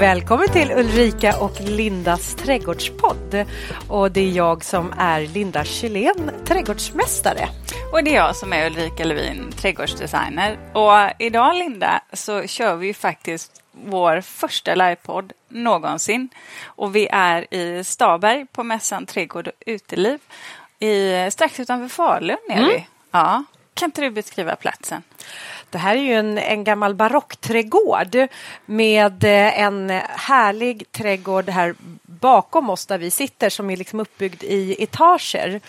Välkommen till Ulrika och Lindas trädgårdspodd. Och det är jag som är Linda Kjellén, trädgårdsmästare. Och det är jag som är Ulrika Levin, trädgårdsdesigner. Och idag Linda så kör vi faktiskt vår första livepodd någonsin. Och vi är i Staberg på mässan Trädgård och uteliv. I, strax utanför Falun är mm. vi. Ja. Kan inte du beskriva platsen? Det här är ju en, en gammal barockträdgård med eh, en härlig trädgård här bakom oss där vi sitter som är liksom uppbyggd i etager.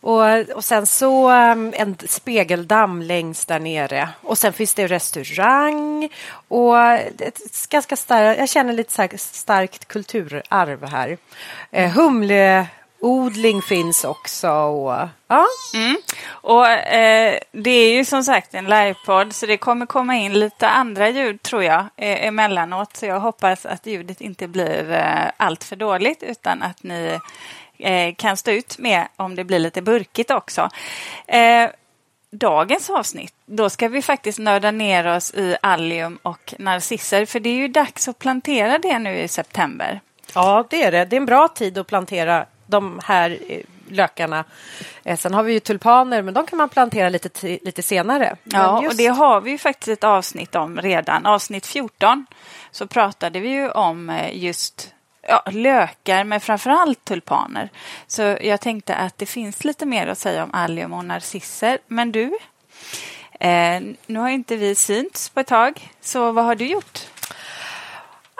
Och, och sen så eh, en spegeldamm längst där nere. Och sen finns det restaurang och ett ganska starkt, jag känner lite starkt kulturarv här. Eh, humle Odling finns också. Och, ja. Mm. och eh, Det är ju som sagt en livepodd så det kommer komma in lite andra ljud tror jag eh, emellanåt. Så jag hoppas att ljudet inte blir eh, allt för dåligt utan att ni eh, kan stå ut med om det blir lite burkigt också. Eh, dagens avsnitt, då ska vi faktiskt nörda ner oss i allium och narcisser för det är ju dags att plantera det nu i september. Ja, det är det. Det är en bra tid att plantera de här eh, lökarna. Eh, sen har vi ju tulpaner, men de kan man plantera lite, lite senare. Ja, just... och det har vi ju faktiskt ett avsnitt om redan. Avsnitt 14 så pratade vi ju om eh, just ja, lökar, men framför allt tulpaner. Så jag tänkte att det finns lite mer att säga om allium och narcisser. Men du, eh, nu har inte vi synts på ett tag, så vad har du gjort?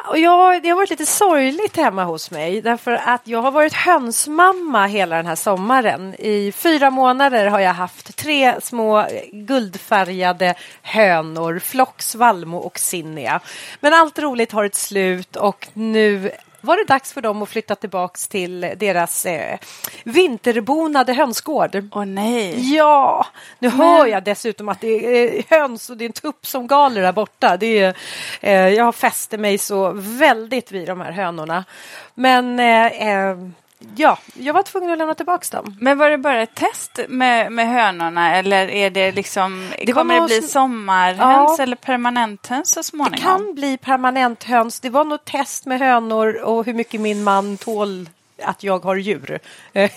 Och jag, det har varit lite sorgligt hemma hos mig därför att jag har varit hönsmamma hela den här sommaren. I fyra månader har jag haft tre små guldfärgade hönor, Flox, Valmo och Sinnia. Men allt roligt har ett slut och nu var det dags för dem att flytta tillbaks till deras eh, vinterbonade hönsgård. Åh nej! Ja, nu Men... hör jag dessutom att det är höns och det är en tupp som galer där borta. Det är, eh, jag fäster mig så väldigt vid de här hönorna. Men eh, eh Ja, jag var tvungen att lämna tillbaka dem. Men var det bara ett test med, med hönorna eller är det liksom, det kommer det bli sommarhöns ja, eller permanenthöns så småningom? Det kan bli permanenthöns. Det var nog test med hönor och hur mycket min man tål att jag har djur.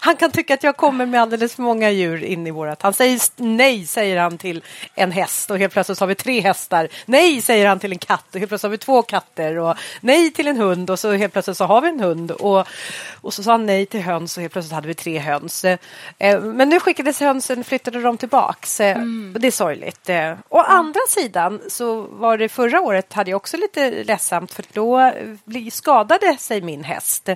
han kan tycka att jag kommer med alldeles för många djur in i vårat. Han säger nej, säger han till en häst och helt plötsligt har vi tre hästar. Nej, säger han till en katt och helt plötsligt har vi två katter och nej till en hund och så helt plötsligt så har vi en hund och, och så sa han nej till höns och helt plötsligt hade vi tre höns. Eh, men nu skickades hönsen, flyttade de tillbaks. Eh, mm. Det är sorgligt. Eh, å mm. andra sidan så var det förra året hade jag också lite ledsamt för då skadade sig min häst.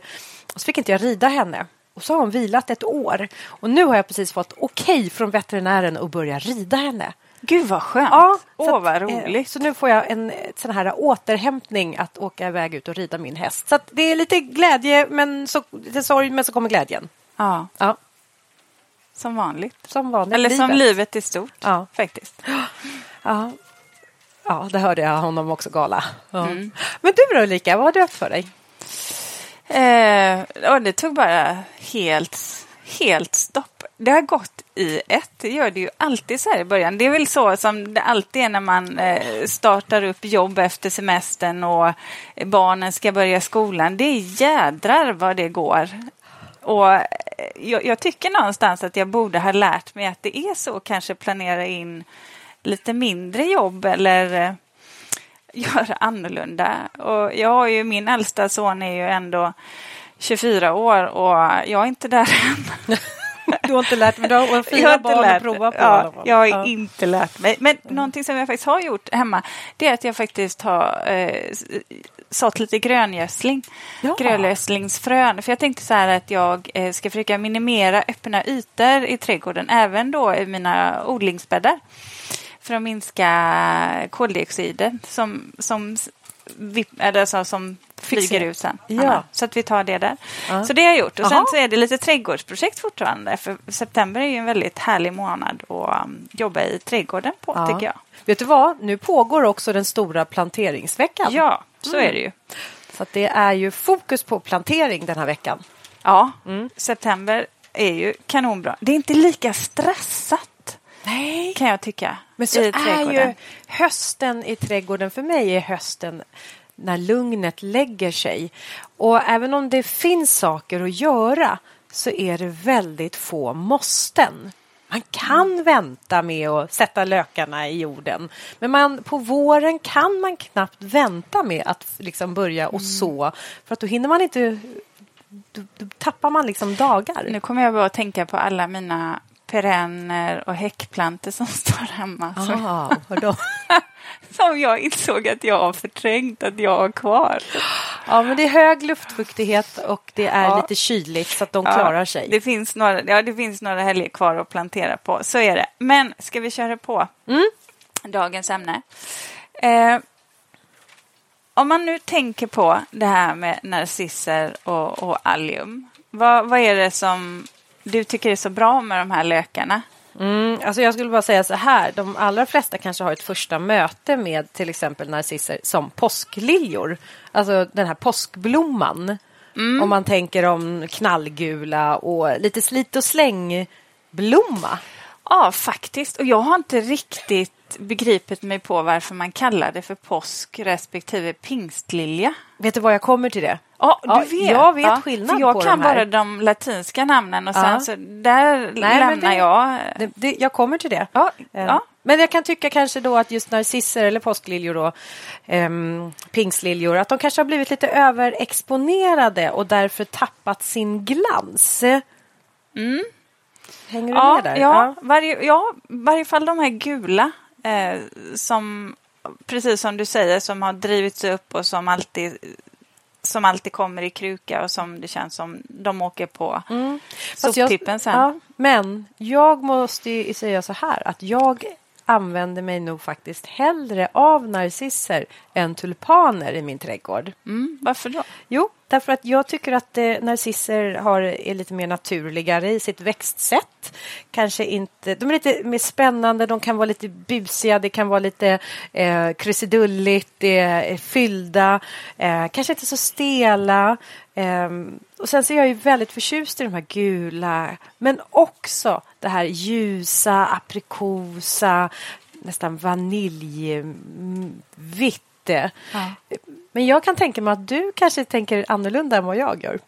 Och så fick inte jag rida henne. Och så har hon vilat ett år. Och nu har jag precis fått okej okay från veterinären att börja rida henne. Gud vad skönt! Ja, Åh, vad eh, roligt! Så nu får jag en sån här återhämtning att åka iväg ut och rida min häst. Så det är lite glädje, men så, lite sorg, men så kommer glädjen. Ja. ja. Som vanligt. Som vanligt. Eller livet. som livet i stort, ja. faktiskt. Ja. ja, det hörde jag honom också gala. Ja. Mm. Men du då Ulrika, vad har du haft för dig? Eh, och det tog bara helt, helt stopp. Det har gått i ett. Det gör det ju alltid så här i början. Det är väl så som det alltid är när man eh, startar upp jobb efter semestern och barnen ska börja skolan. Det är jädrar vad det går. Och eh, jag, jag, tycker någonstans att jag borde ha lärt mig att det är så, kanske planera in lite mindre jobb eller eh, göra annorlunda. Och jag har ju, min äldsta son är ju ändå 24 år och jag är inte där än. Du har inte lärt mig, du har fyra barn lärt, att prova på. Ja, jag har ja. inte lärt mig. Men mm. någonting som jag faktiskt har gjort hemma, det är att jag faktiskt har eh, sått lite gröngödsling. Ja. Gröngödslingsfrön. För jag tänkte så här att jag eh, ska försöka minimera öppna ytor i trädgården, även då i mina odlingsbäddar för att minska koldioxiden som, som, eller som flyger ut sen. Ja. Så att vi tar det där. Ja. Så det har jag gjort. Och sen så är det lite trädgårdsprojekt fortfarande. För september är ju en väldigt härlig månad att um, jobba i trädgården på ja. tycker jag. Vet du vad? Nu pågår också den stora planteringsveckan. Ja, så mm. är det ju. Så det är ju fokus på plantering den här veckan. Ja, mm. september är ju kanonbra. Det är inte lika stressat Nej. Kan jag tycka. Men så är ju hösten i trädgården, för mig är hösten när lugnet lägger sig. Och även om det finns saker att göra så är det väldigt få måsten. Man kan vänta med att sätta lökarna i jorden. Men man, på våren kan man knappt vänta med att liksom börja och så. För att då hinner man inte... Då, då tappar man liksom dagar. Nu kommer jag bara att tänka på alla mina perenner och häckplantor som står hemma. Ah, vadå? som jag insåg att jag har förträngt att jag har kvar. Ja, men det är hög luftfuktighet och det är Ja. lite kyligt så att de Ja, klarar sig. Det finns, några, ja, det finns några helger kvar att plantera på, så är det. Men ska vi köra på Mm. dagens ämne? Eh, om man nu tänker på det här med narcisser och, och allium, vad, vad är det som du tycker är så bra med de här lökarna? Mm, alltså jag skulle bara säga så här, de allra flesta kanske har ett första möte med till exempel narcisser som påskliljor. Alltså den här påskblomman. Om man tänker om knallgula och lite slit och släng blomma. Ja, faktiskt. Och jag har inte riktigt begripit mig på varför man kallar det för påsk respektive pingstlilja. Vet du vad jag kommer till det? Ja, du Ja, vet. jag vet ja, skillnad Jag på kan de här. bara de latinska namnen och sen Ja. så där men lämnar det- jag. det, det jag kommer till det. Ja, Eh, ja. Men jag kan tycka kanske då att just narcisser eller påskliljor då, ehm, pingsliljor, att de kanske har blivit lite överexponerade och därför tappat sin glans. Hänger du Ja, med där? ja, varje, ja, varje fall de här gula eh, som, precis som du säger, som har drivits upp och som alltid som alltid kommer i kruka och som det känns som de åker på Mm. Jag- soptippen sen. Ja, men jag måste säga så här att jag använder mig nog faktiskt hellre av narcisser än tulpaner i min trädgård. Mm, varför då? Jo, därför att jag tycker att eh, narcisser har, är lite mer naturligare i sitt växtsätt. Kanske inte, de är lite mer spännande, de kan vara lite busiga, det kan vara lite eh, krusidulligt, det är fyllda, eh, kanske inte så stela. Ehm, och sen så är jag ju väldigt förtjust i de här gula, men också det här ljusa, aprikosa, nästan vaniljvitt. Ja. Men jag kan tänka mig att du kanske tänker annorlunda än vad jag gör.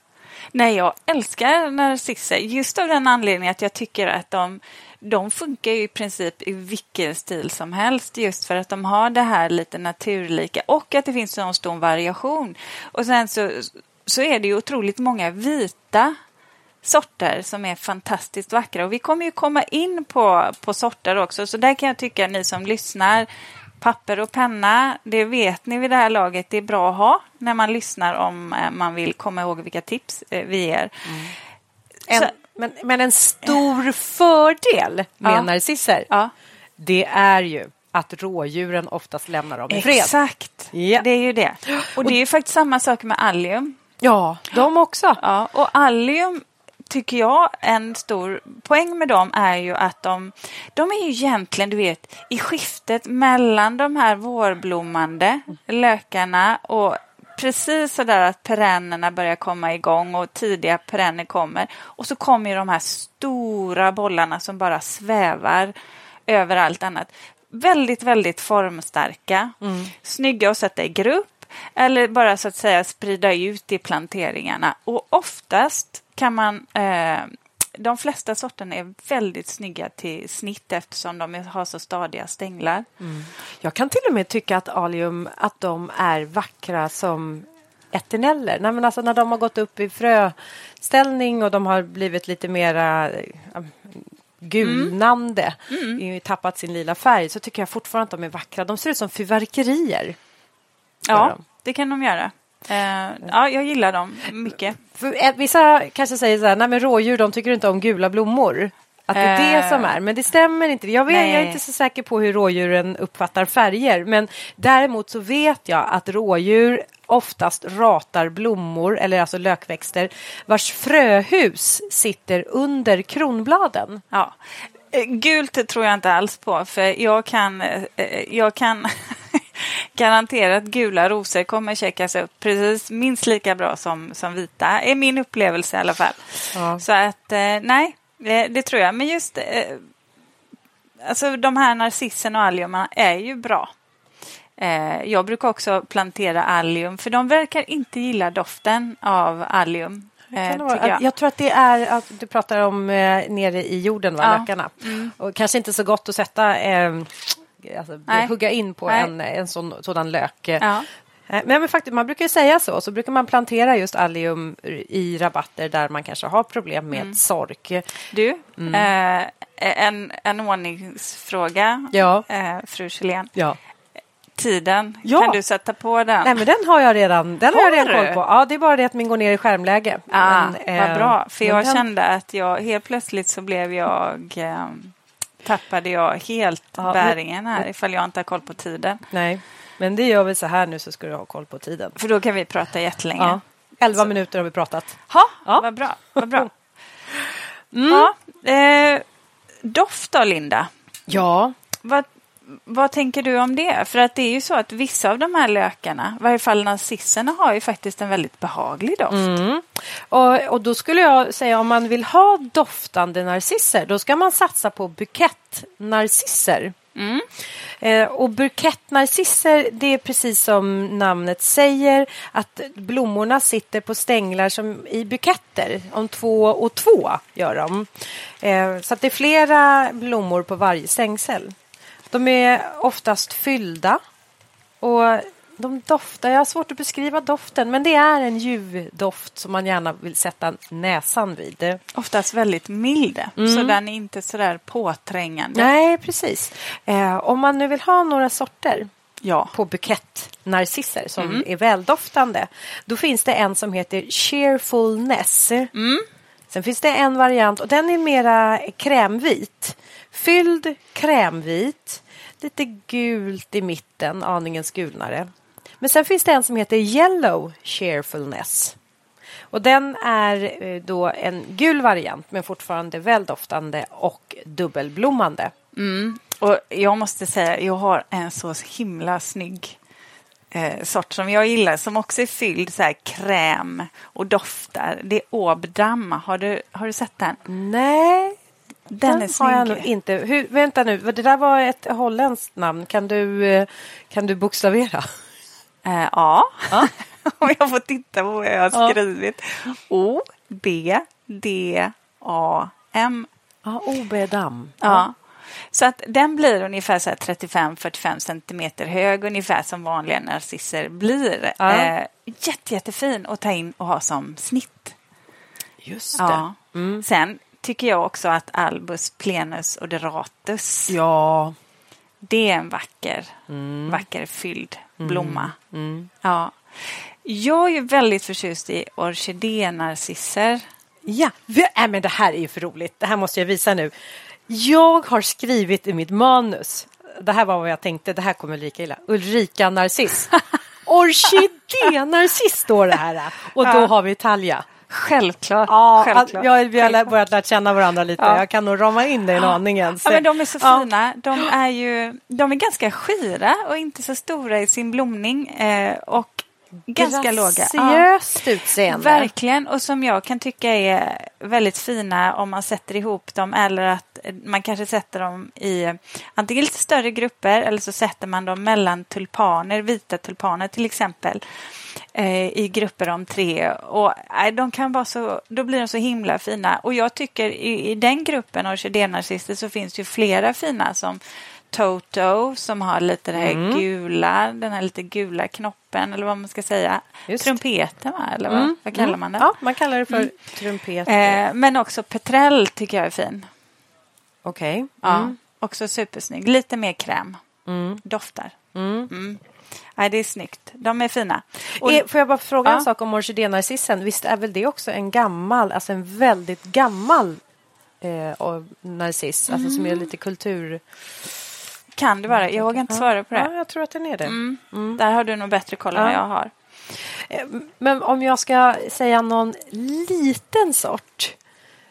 Nej, jag älskar narcisser just av den anledningen att jag tycker att de, de funkar ju i princip i vilken stil som helst just för att de har det här lite naturlika och att det finns så stor variation. Och sen så, så är det ju otroligt många vita sorter som är fantastiskt vackra och vi kommer ju komma in på, på sorter också så där kan jag tycka ni som lyssnar Papper och penna, det vet ni vid det här laget, det är bra att ha när man lyssnar om eh, man vill komma ihåg vilka tips eh, vi ger. En, Så- men, men en stor fördel med Ja. narcisser, Ja, det är ju att rådjuren oftast lämnar dem i fred. exakt. Ja. Det är ju det. Och det är ju faktiskt samma sak med allium. Ja, de också. Ja, och allium tycker jag en stor poäng med dem är ju att de, de är ju egentligen, du vet, i skiftet mellan de här vårblommande lökarna och precis så där att perennerna börjar komma igång och tidiga perenner kommer. Och så kommer ju de här stora bollarna som bara svävar över allt annat. Väldigt, väldigt formstarka. Snygga att sätta i grupp eller bara så att säga sprida ut i planteringarna. Och oftast kan man eh, de flesta sorterna är väldigt snygga till snitt eftersom de har så stadiga stänglar. Jag kan till och med tycka att alium, att de är vackra som eterneller. Nej, men alltså när de har gått upp i fröställning och de har blivit lite mera eh, gulnande, mm. tappat sin lila färg, så tycker jag fortfarande att de är vackra. De ser ut som fyrverkerier. Ja, de. det kan de göra. Eh, ja, jag gillar dem mycket. För, eh, vissa kanske säger så här, nej men rådjur de tycker inte om gula blommor. Att det är det Eh. som är, men det stämmer inte. Jag, vet, jag är inte så säker på hur rådjuren uppfattar färger, men däremot så vet jag att rådjur oftast ratar blommor, eller alltså lökväxter, vars fröhus sitter under kronbladen. Ja. Gult tror jag inte alls på, för jag kan, jag kan garantera att gula rosor kommer checkas upp precis minst lika bra som, som vita, är min upplevelse i alla fall. Ja. Så att eh, nej, det, det tror jag. Men just eh, alltså de här narcisserna och alliumerna är ju bra. Eh, jag brukar också plantera allium för de verkar inte gilla doften av allium. Eh, jag. jag. tror att det är att du pratar om eh, nere i jorden, va, Ja. Mm. lökarna. Och kanske inte så gott att sätta, eh, alltså, Nej. hugga in på Nej. en, en sån, sådan lök. Ja. Eh, Men, faktiskt, man brukar ju säga så, så brukar man plantera just allium i rabatter där man kanske har problem med Mm. sork. Du, Mm. eh, en, en ordningsfråga, Ja. eh, fru Kjellén. Ja. Tiden, Ja. kan du sätta på den? Nej, men den har jag redan, den har, Har jag redan koll på. Ja, det är bara det att min går ner i skärmläge. Ah, Men, vad eh, bra, för jag den- kände att jag helt plötsligt så blev jag eh, tappade jag helt Ja, men- bäringen här ifall jag inte har koll på tiden. Nej, men det gör vi så här nu så ska du ha koll på tiden. För då kan vi prata jättelänge. Ja. Elva minuter har vi pratat. Ha, Ja. Vad bra. Vad bra. Mm. Ja, eh, doft då, Linda? Ja, Vad, vad tänker du om det? För att det är ju så att vissa av de här lökarna, i varje fall narcisserna, har ju faktiskt en väldigt behaglig doft. Mm. Och, och då skulle jag säga om man vill ha doftande narcisser då ska man satsa på bukettnarcisser. Mm. Eh, och bukettnarcisser det är precis som namnet säger att blommorna sitter på stänglar som i buketter. Om två och två gör de. Eh, så att det är flera blommor på varje stängsel. De är oftast fyllda och de doftar, jag har svårt att beskriva doften, men det är en ljuvdoft som man gärna vill sätta näsan vid. Oftast väldigt mild, så den är inte så där påträngande. Nej, precis. Eh, om man nu vill ha några sorter Ja. på bukettnarcisser som är väldoftande, då finns det en som heter Cheerfulness. Sen finns det en variant och den är mera krämvit. Fylld krämvit, lite gult i mitten, aningens gulnare. Men sen finns det en som heter Yellow Cheerfulness. Och den är eh, då en gul variant men fortfarande väldoftande och dubbelblommande. Mm. Och jag måste säga, jag har en så himla snygg eh, sort som jag gillar som också är fylld så här kräm och doftar. Det är Obdam. Har du, har du sett den? Nej, Den, den har jag nog inte. Hur, vänta nu, det där var ett holländskt namn. Kan du, eh, kan du bokstavera? Eh, ja, Ja. om jag får titta på vad jag har Ja. skrivit. O, B, D, A, M. Ja, Obedam. Ja. Så att den blir ungefär så här 35-45 centimeter hög, ungefär som vanliga narcisser blir. Ja. Eh, jätte, jättefin att ta in och ha som snitt. Just Ja. det. Mm. Sen tycker jag också att Albus plenus odoratus, Ja. det är en vacker, Mm. vacker fylld blomma. Ja. Jag är ju väldigt förtjust i orkidénarcisser. Ja, vi, äh, men det här är ju för roligt. Det här måste jag visa nu. Jag har skrivit i mitt manus. Det här var vad jag tänkte. Det här kommer lika illa. Ulrika Narciss. Orkidé-narciss står det här. Och då har vi Talja. Självklart. Ja, självklart. jag, vi har börjat lära känna varandra lite. Ja. Jag kan nog rama in aningen. Ja, men de är så Ja. fina. De är ju de är ganska skira och inte så stora i sin blomning. Eh, och ganska låga. Ja. Graciöst utseende. Verkligen, och som jag kan tycka är väldigt fina om man sätter ihop dem eller att man kanske sätter dem i antingen lite större grupper eller så sätter man dem mellan tulpaner, vita tulpaner till exempel i grupper om tre och eh, de kan vara så, då blir de så himla fina och jag tycker i, i den gruppen orkidénarcister så finns det ju flera fina som Toto som har lite det här Mm. gula, den här lite gula knoppen eller vad man ska säga. Just. Trumpeten va? Eller vad, vad kallar man det? Ja, man kallar det för trumpet. Eh, men också Petrell tycker jag är fin. Okej. Ja, Mm. Också supersnygg. Lite mer kräm. Mm. Doftar. Mm. Mm. Nej, det är snyggt. De är fina. Och, Eh, Får jag bara fråga en Ja. sak om orkidénarcissen? Visst är väl det också en gammal, alltså en väldigt gammal eh, narciss, alltså som är Mm. lite kultur... kan det vara. Jag vågar inte svara på Ja, det. jag tror att den är det. Mm. Där har du nog bättre koll än Ja. jag har. Eh, Men om jag ska säga någon liten sort,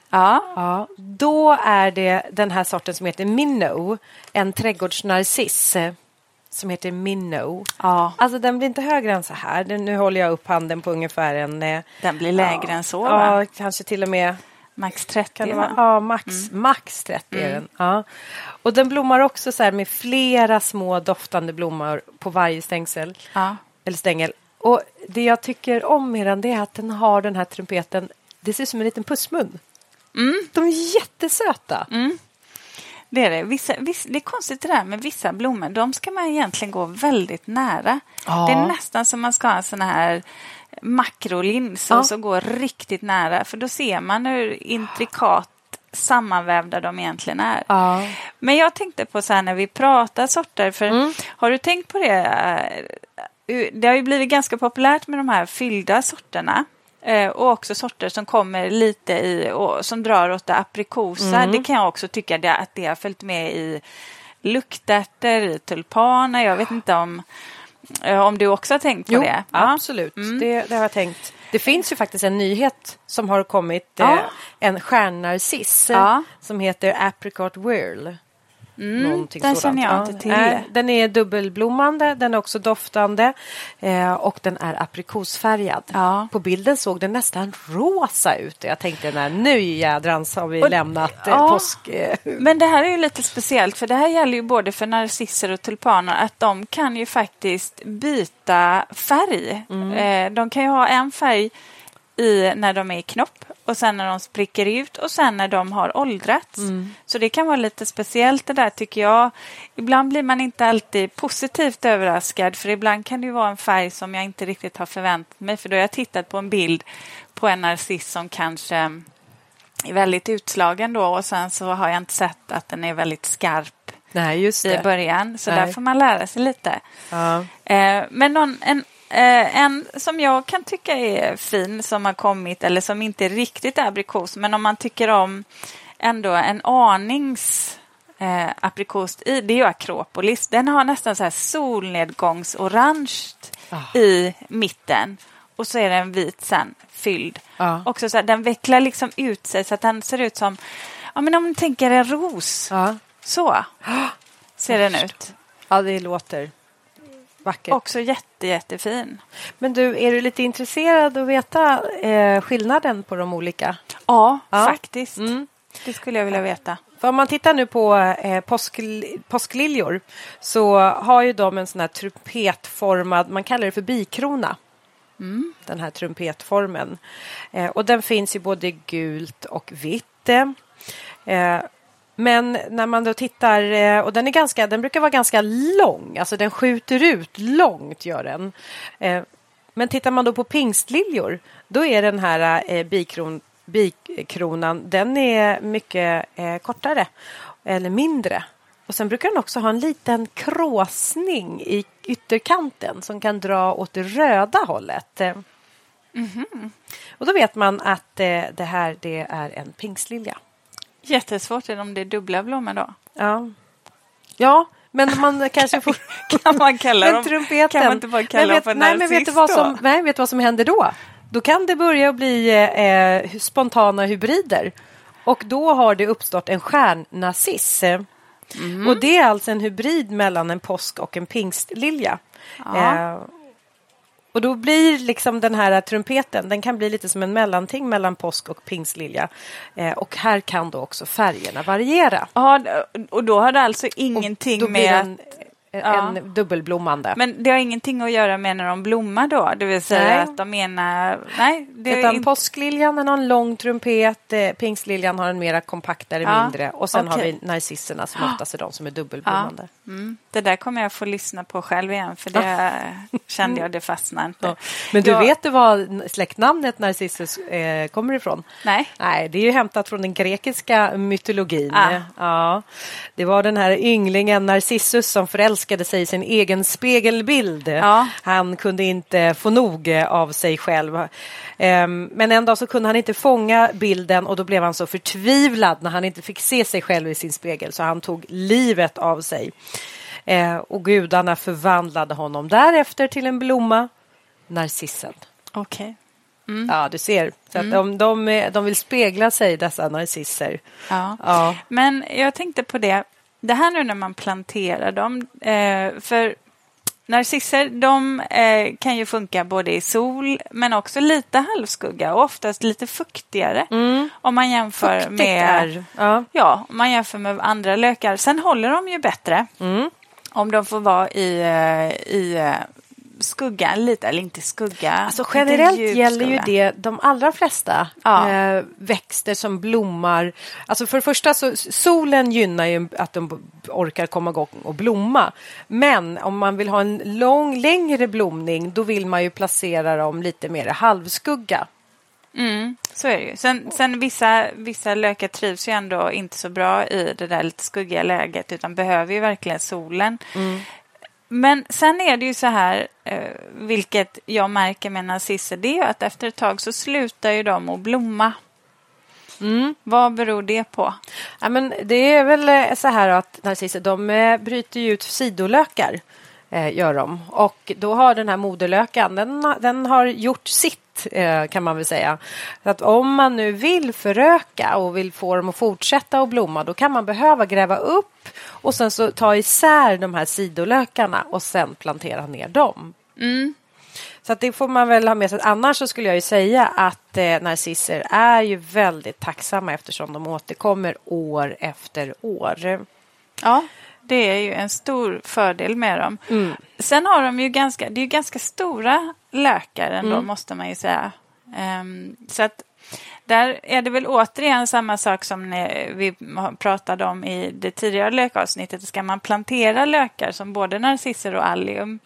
Ja. ja, då är det den här sorten som heter Minnow, en trädgårdsnarciss som heter Minnow. ja. Alltså den blir inte högre än så här. Den- Nu håller jag upp handen på ungefär en... eh, Den blir lägre ja, än så. Va? Ja, kanske till och med Max 30 Kan vara? Ja, max, max 30 är den. Ja. Och den blommar också så här med flera små doftande blommor på varje stängsel. Ja. Eller stängel. Och det jag tycker om med den det är att den har den här trumpeten. Det ser ut som en liten pussmun. De är jättesöta. Det är det. Vissa, viss, det är konstigt det där med vissa blommor. De ska man egentligen gå väldigt nära. Ja. Det är nästan som man ska ha en sån här makrolins Ja. och så gå riktigt nära. För då ser man hur intrikat sammanvävda de egentligen är. Ja. Men jag tänkte på så här när vi pratar sorter. För Mm. Har du tänkt på det? eh, Det har ju blivit ganska populärt med de här fyllda sorterna. Eh, Och också sorter som kommer lite i, och som drar åt det aprikosa. Mm. Det kan jag också tycka det, att det har följt med i luktärtor, i tulpaner. Jag vet inte om, eh, om du också har tänkt på Jo, det? absolut. Mm. Det, det har jag tänkt. Det finns ju faktiskt en nyhet som har kommit. Ja. Eh, en stjärnnarciss Ja. som heter Apricot Whirl. Någonting den sådant. känner jag inte till. Den är dubbelblommande, den är också doftande eh, och den är aprikosfärgad. Ja. På bilden såg den nästan rosa ut. Jag tänkte när nu jädrans har vi Och- lämnat eh, ja. påsk... Eh, Men det här är ju lite speciellt för det här gäller ju både för narcisser och tulpaner att de kan ju faktiskt byta färg. Eh, de kan ju ha en färg i när de är i knopp och sen när de spricker ut och sen när de har åldrats. Så det kan vara lite speciellt det där tycker jag. Ibland blir man inte alltid positivt överraskad för ibland kan det ju vara en färg som jag inte riktigt har förväntat mig för då har jag tittat på en bild på en narciss som kanske är väldigt utslagen då och sen så har jag inte sett att den är väldigt skarp nej, i början. Så Nej. där får man lära sig lite. Ja. Eh, men någon, en, eh, en som jag kan tycka är fin som har kommit eller som inte är riktigt aprikos men om man tycker om ändå en anings eh, aprikos i, det är ju Akropolis. Den har nästan så här solnedgångsorange Ah. i mitten och så är den vit sen fylld. Ja. Också så här, den vecklar liksom ut sig så att den ser ut som, ja men om du tänker en ros. Ja. Så ser den ut. ja, det låter vackert. Också jätte, jättefin. Men du, är du lite intresserad att veta eh, skillnaden på de olika? Ja, Ja. faktiskt. Mm. Det skulle jag vilja veta. För om man tittar nu på eh, påsk, påskliljor så har ju de en sån här trumpetformad, man kallar det för bikrona. Den här trumpetformen. Eh, och den finns i både gult och vitt. Eh, men när man då tittar, eh, och den är ganska, den brukar vara ganska lång, alltså den skjuter ut långt gör den. Eh, men tittar man då på pingstliljor, då är den här eh, bikron, bikronan, den är mycket kortare eller mindre. Och sen brukar den också ha en liten kråsning i ytterkanten som kan dra åt det röda hållet. Eh, Och då vet man att det här det är en pingstlilja. Jättesvårt om det är dubbla blommor då. Ja. ja, men man kanske får... Kan man kalla men dem, trumpeten. kan man inte bara kalla vet, dem för nej, men vet du vad som, då? nej, vet du vad som händer då? Då kan det börja bli eh, spontana hybrider. Och då har det uppstått en stjärnnarciss. Mhm. Och det är alltså en hybrid mellan en påsk och en pingstlilja. Ja. Eh, och då blir liksom den här trumpeten, den kan bli lite som en mellanting mellan påsk och pingstlilja. Eh, och här kan då också färgerna variera. Ja, och då har det alltså ingenting med... en, Ja. en dubbelblommande. Men det har ingenting att göra med när de blommar då? Det vill säga Nej. att de ena... Nej, det är Utan inte... påskliljan har en lång trumpet, eh, pingstliljan har en mera kompaktare, Ja, mindre och sen har okej. vi narcisserna som oftast är de som är dubbelblommande. Mm, det där kommer jag få lyssna på själv igen för det kände jag det fastnade inte. Ja. Men du Jag- vet du var släktnamnet Narcissus eh, kommer ifrån? Nej. Nej, det är ju hämtat från den grekiska mytologin. Ah. Ja, det var den här ynglingen Narcissus som förälskade sig i sin egen spegelbild. Ja. Han kunde inte få nog eh, av sig själv. Ehm, Men en dag så kunde han inte fånga bilden och då blev han så förtvivlad när han inte fick se sig själv i sin spegel så han tog livet av sig. Eh, Och gudarna förvandlade honom därefter till en blomma, narcissen. Okej. Ja, du ser. Så att de, de, de vill spegla sig, dessa narcisser. Ja. Ja. Men jag tänkte på det, det här nu när man planterar dem, eh, för narcisser de eh, kan ju funka både i sol men också lite halvskugga och oftast lite fuktigare Mm. om man jämför Fuktigt med ja. Ja, om man jämför med andra lökar. Sen håller de ju bättre Mm. om de får vara i, eh, i eh, skugga lite, eller inte skugga. Alltså generellt gäller ju det de allra flesta Ja. eh, växter som blommar. Alltså för det första så solen gynnar ju att de orkar komma igång och blomma. Men om man vill ha en lång, längre blomning då vill man ju placera dem lite mer i halvskugga. Mm, så är det ju. Sen, sen vissa, vissa lökar trivs ju ändå inte så bra i det där lite skuggiga läget utan behöver ju verkligen solen. Men sen är det ju så här, eh, vilket jag märker med narcisser, det är ju att efter ett tag så slutar ju de att blomma. Vad beror det på? Ja, men det är väl eh, så här att narcisser de eh, bryter ut sidolökar. Eh, gör de. Och då har den här moderlökan den, har- den har gjort sitt eh, kan man väl säga. Så att om man nu vill föröka och vill få dem att fortsätta att blomma då kan man behöva gräva upp och sen så ta isär de här sidolökarna och sen plantera ner dem. Så att det får man väl ha med sig. Annars så skulle jag ju säga att eh, narcisser är ju väldigt tacksamma eftersom de återkommer år efter år. Ja, det är ju en stor fördel med dem. Mm. Sen har de ju ganska, det är ju ganska stora lökar ändå, Mm. måste man ju säga. Ehm, så att där är det väl återigen samma sak som vi pratade om i det tidigare lökavsnittet. Ska man plantera lökar som både narcisser och allium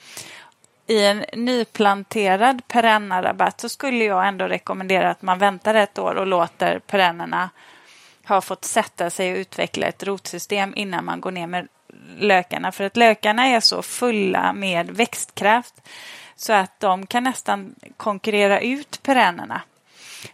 i en nyplanterad perennarabatt så skulle jag ändå rekommendera att man väntar ett år och låter perennerna ha fått sätta sig och utveckla ett rotsystem innan man går ner med lökarna. För att lökarna är så fulla med växtkraft så att de kan nästan konkurrera ut perennerna.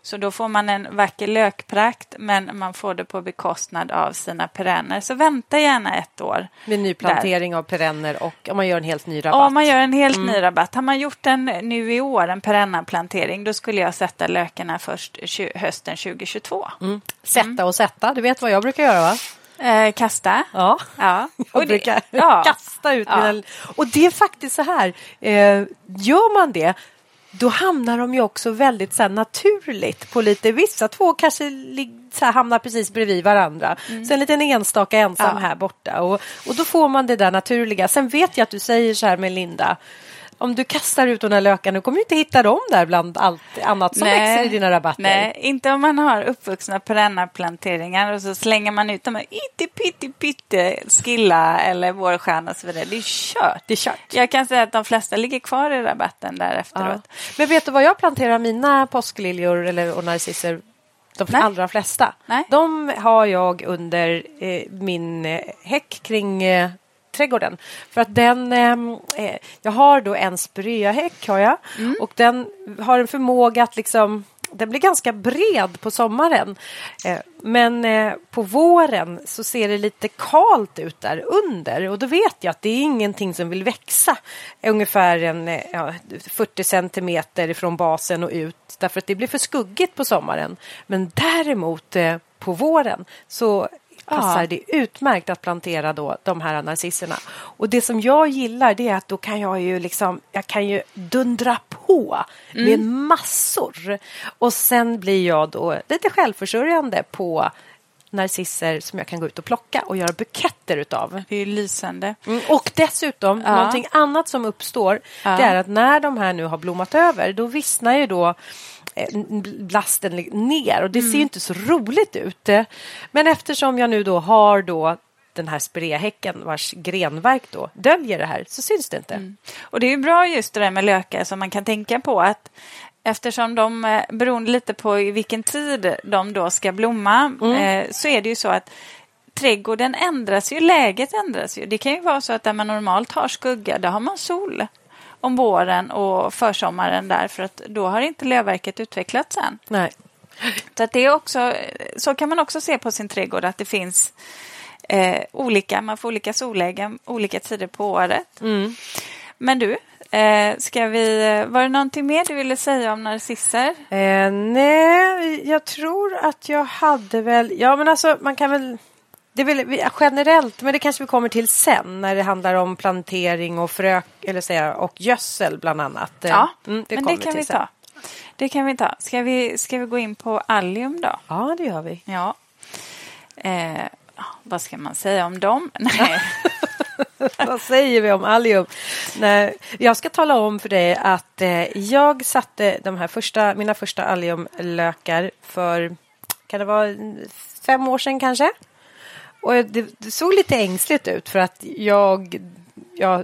Så då får man en vacker lökprakt men man får det på bekostnad av sina perenner. Så vänta gärna ett år. Med nyplantering av perenner och om man gör en helt ny rabatt. Om man gör en helt ny rabatt. Har man gjort en nu i år, en perennaplantering, då skulle jag sätta lökarna först hösten 2022. mm. Sätta och sätta, du vet vad jag brukar göra va? Eh, kasta. Ja. Ja. Jag Och det- brukar ja. kasta ut Ja. mina... Och det är faktiskt så här, eh, gör man det då hamnar de ju också väldigt så här, naturligt på lite, vissa två kanske så här, hamnar precis bredvid varandra. Sen en liten enstaka ensam Mm. Ja. här borta och, och då får man det där naturliga. Sen vet jag att du säger så här med Linda, om du kastar ut de där lökarna, du kommer ju inte hitta dem där bland allt annat som växer i dina rabatter. Nej, inte om man har uppvuxna perennaplanteringar och så slänger man ut dem här itti pitti pytte skilla eller vårstjärna och så vidare. Det är kört. Det är kört. Jag kan säga att de flesta ligger kvar i rabatten där Ja. efteråt. Men vet du vad jag planterar mina påskliljor eller och narcisser? De Nej. allra flesta. Nej. De har jag under eh, min eh, häck kring eh, trädgården. För att den, ehm, eh, jag har då en spireahäck har jag Mm. och den har en förmåga att liksom den blir ganska bred på sommaren. Eh, men eh, på våren så ser det lite kalt ut där under och då vet jag att det är ingenting som vill växa ungefär en eh, ja, 40 centimeter från basen och ut därför att det blir för skuggigt på sommaren. Men däremot eh, på våren så passar Ja. det utmärkt att plantera då de här narcisserna. Och det som jag gillar det är att då kan jag ju liksom, jag kan ju dundra på med massor. Och sen blir jag då lite självförsörjande på narcisser som jag kan gå ut och plocka och göra buketter utav. Det är ju lysande. Mm, och dessutom, Ja. någonting annat som uppstår Ja. det är att när de här nu har blommat över då vissnar ju då eh, blasten ner och det Mm. ser ju inte så roligt ut. Men eftersom jag nu då har då den här spireahäcken vars grenverk då döljer det här så syns det inte. Mm. Och det är ju bra just det där med lökar som man kan tänka på att eftersom de, eh, beroende lite på i vilken tid de då ska blomma, eh, så är det ju så att trädgården ändras ju, läget ändras ju. Det kan ju vara så att där man normalt har skugga, där har man sol om våren och försommaren där för att då har inte lövverket utvecklats än. Nej. Så, att det är också, så kan man också se på sin trädgård att det finns eh, olika, man får olika sollägen olika tider på året. Mm. Men du, eh, ska vi, var det någonting mer du ville säga om narcisser? Eh, nej, jag tror att jag hade väl... Ja, men alltså man kan väl... det är väl generellt, men det kanske vi kommer till sen när det handlar om plantering och frö eller säga, och gödsel bland annat. Ja, mm, det men det kan vi sen. ta. Det kan vi ta. Ska vi, ska vi gå in på allium då? Ja, det gör vi. Ja. Eh, vad ska man säga om dem? Nej. vad säger vi om allium? Nej, jag ska tala om för dig att eh, jag satte de här första, mina första alliumlökar för, kan det vara fem år sedan kanske? Och det, det såg lite ängsligt ut för att jag ja,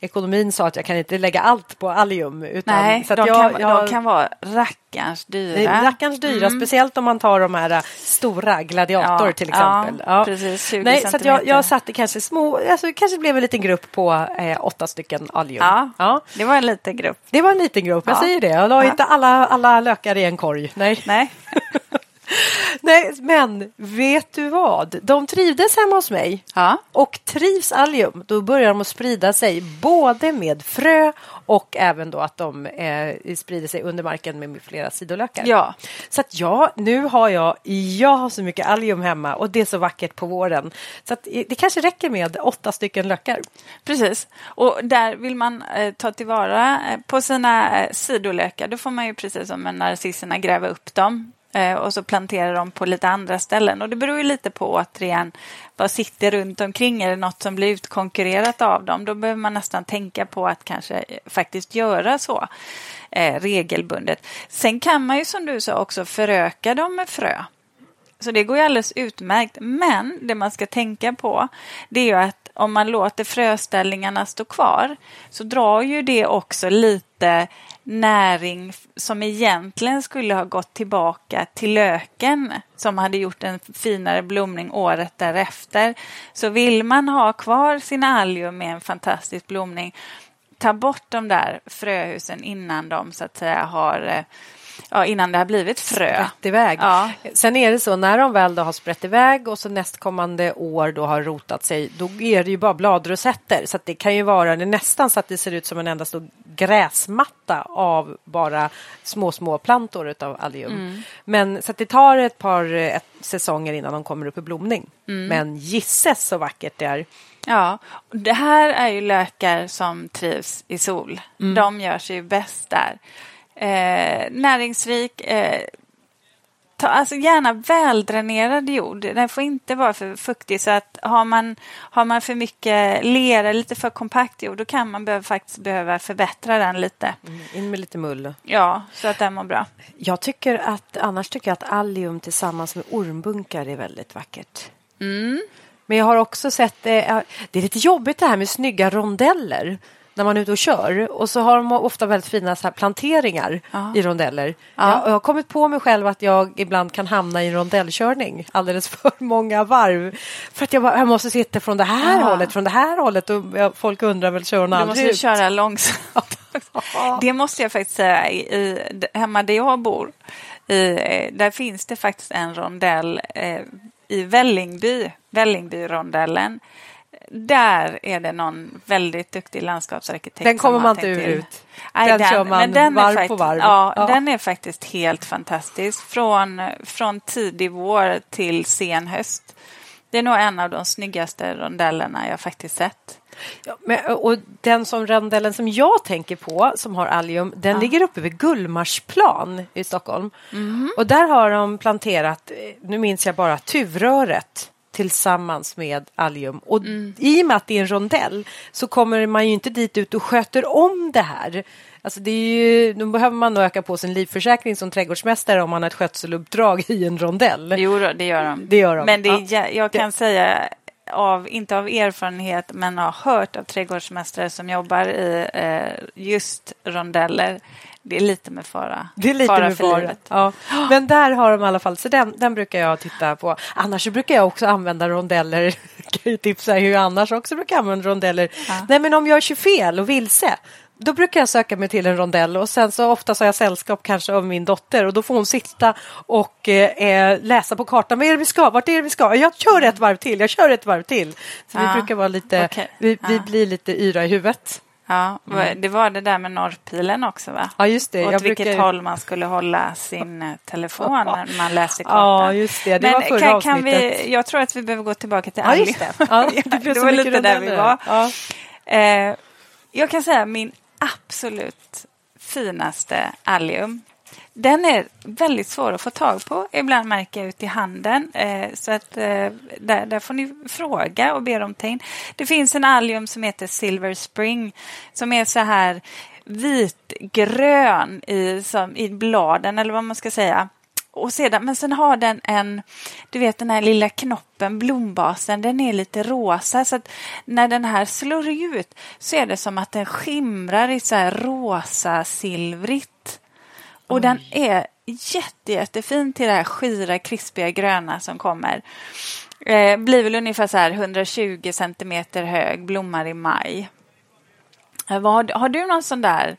ekonomin sa att jag kan inte lägga allt på Allium. Utan, Nej, så de, jag, kan, jag, de kan vara rackarns dyra. Rackarns dyra, mm. speciellt om man tar de här äh, stora gladiator ja, till exempel. Ja, ja. Precis, Nej, så jag, jag satte kanske små, alltså kanske blev en liten grupp på eh, åtta stycken Allium. Ja, ja, det var en liten grupp. Det var en liten grupp, jag säger det. Jag la inte alla, alla lökar i en korg. Nej. Nej. Nej, men vet du vad? De trivdes hemma hos mig. Ja. Och trivs allium, då börjar de att sprida sig både med frö och även då att de eh, sprider sig under marken med flera sidolökar. Ja. Så att ja, nu har jag, jag har så mycket allium hemma och det är så vackert på våren. Så att det kanske räcker med åtta stycken lökar. Precis, och där vill man eh, ta tillvara eh, på sina eh, sidolökar. Då får man ju precis som med narcisserna gräva upp dem Eh, och så planterar de på lite andra ställen. Och det beror ju lite på återigen vad sitter runt omkring. Är det något som blir utkonkurrerat av dem? Då behöver man nästan tänka på att kanske eh, faktiskt göra så eh, regelbundet. Sen kan man ju som du sa också föröka dem med frö. Så det går ju alldeles utmärkt. Men det man ska tänka på det är ju att om man låter fröställningarna stå kvar så drar ju det också lite näring som egentligen skulle ha gått tillbaka till löken som hade gjort en finare blomning året därefter. Så vill man ha kvar sin allium med en fantastisk blomning, ta bort de där fröhusen innan de så att säga har eh, Ja, innan det har blivit frö. Sprätt iväg. Ja. Sen är det så när de väl då har sprätt iväg och så nästkommande år då har rotat sig, då är det ju bara bladrosetter. Så det kan ju vara det nästan så att det ser ut som en enda stor gräsmatta av bara små, små plantor av allium. Mm. Men så det tar ett par ett, säsonger innan de kommer upp i blomning. Mm. Men gisses så vackert det är. Ja, det här är ju lökar som trivs i sol. Mm. De gör sig bäst där eh, näringsrik, eh, ta, alltså gärna väldränerad jord. Den får inte vara för fuktig så att har man, har man för mycket lera, lite för kompakt jord, då kan man behöva, faktiskt behöva förbättra den lite. Mm, in med lite mull. Ja, så att den mår bra. Jag tycker att, annars tycker jag att allium tillsammans med ormbunkar är väldigt vackert. Mm. Men jag har också sett, eh, det är lite jobbigt det här med snygga rondeller när man är ute och kör. Och så har de ofta väldigt fina så planteringar ja. i rondeller. Ja. Jag, har kommit på mig själv att jag ibland kan hamna i en rondellkörning alldeles för många varv. För att jag, bara, jag måste sitta från det här ja. hållet, från det här hållet och folk undrar väl kör hon aldrig Du måste köra långsamt. det måste jag faktiskt säga, i, hemma där jag bor, i, där finns det faktiskt en rondell eh, i Vällingby, Vällingby-rondellen där är det någon väldigt duktig landskapsarkitekt. Den kommer man inte ut. Nej, den, den kör man den varv faktiskt, på varv. Ja, ja, den är faktiskt helt fantastisk. Från, från tidig vår till sen höst. Det är nog en av de snyggaste rondellerna jag faktiskt sett. Ja, men, och den som rondellen som jag tänker på, som har allium, den ja. ligger uppe vid Gullmarsplan i Stockholm. Mm. Och där har de planterat, nu minns jag bara, tuvröret tillsammans med allium. Och mm. i och med att det är en rondell så kommer man ju inte dit ut och sköter om det här. Alltså det är ju, då behöver man nog öka på sin livförsäkring som trädgårdsmästare om man har ett skötseluppdrag i en rondell. Jo, det gör de. Det gör de. Men det är, jag kan säga av, inte av erfarenhet, men har hört av trädgårdsmästare som jobbar i eh, just rondeller det är lite med fara. Det är lite fara med fara. Ja. Men där har de i alla fall, så den, den brukar jag titta på. Annars brukar jag också använda rondeller. kan ju tipsa hur jag annars också brukar använda rondeller. Ja. Nej men om jag kör fel och vilse då brukar jag söka mig till en rondell och sen så ofta så har jag sällskap kanske av min dotter och då får hon sitta och eh, läsa på kartan. Vad är det vi ska? Vart är det vi ska? Jag kör ett varv till, jag kör ett varv till. Så ja. vi brukar vara lite, okay. vi, vi blir lite yra i huvudet. Ja, det var det där med norrpilen också va? Ja, just det. Åt Jag vilket brukar- håll man skulle hålla sin eh, telefon när man läser kartan. Ja, just det. Det var förra kan, kan avsnittet. vi, Jag tror att vi behöver gå tillbaka till Ja, allium. just det. Ja, det det var lite där vi var. Ja. Eh, jag kan säga min absolut finaste allium. Den är väldigt svår att få tag på. Ibland märker jag ut i handen. Eh, så att eh, där, där får ni fråga och be dem ta in. Det finns en allium som heter Silver Spring som är så här vitgrön i, som, i bladen eller vad man ska säga. Och sedan, men sen har den en, du vet den här lilla knoppen, blombasen, den är lite rosa. Så att när den här slår ut så är det som att den skimrar i så här rosa silvrigt. Och den är jätte, jättefin till det här skira, krispiga gröna som kommer. Eh, blir väl ungefär så här 120 centimeter hög, blommar i maj. Eh, vad har, har du någon sån där?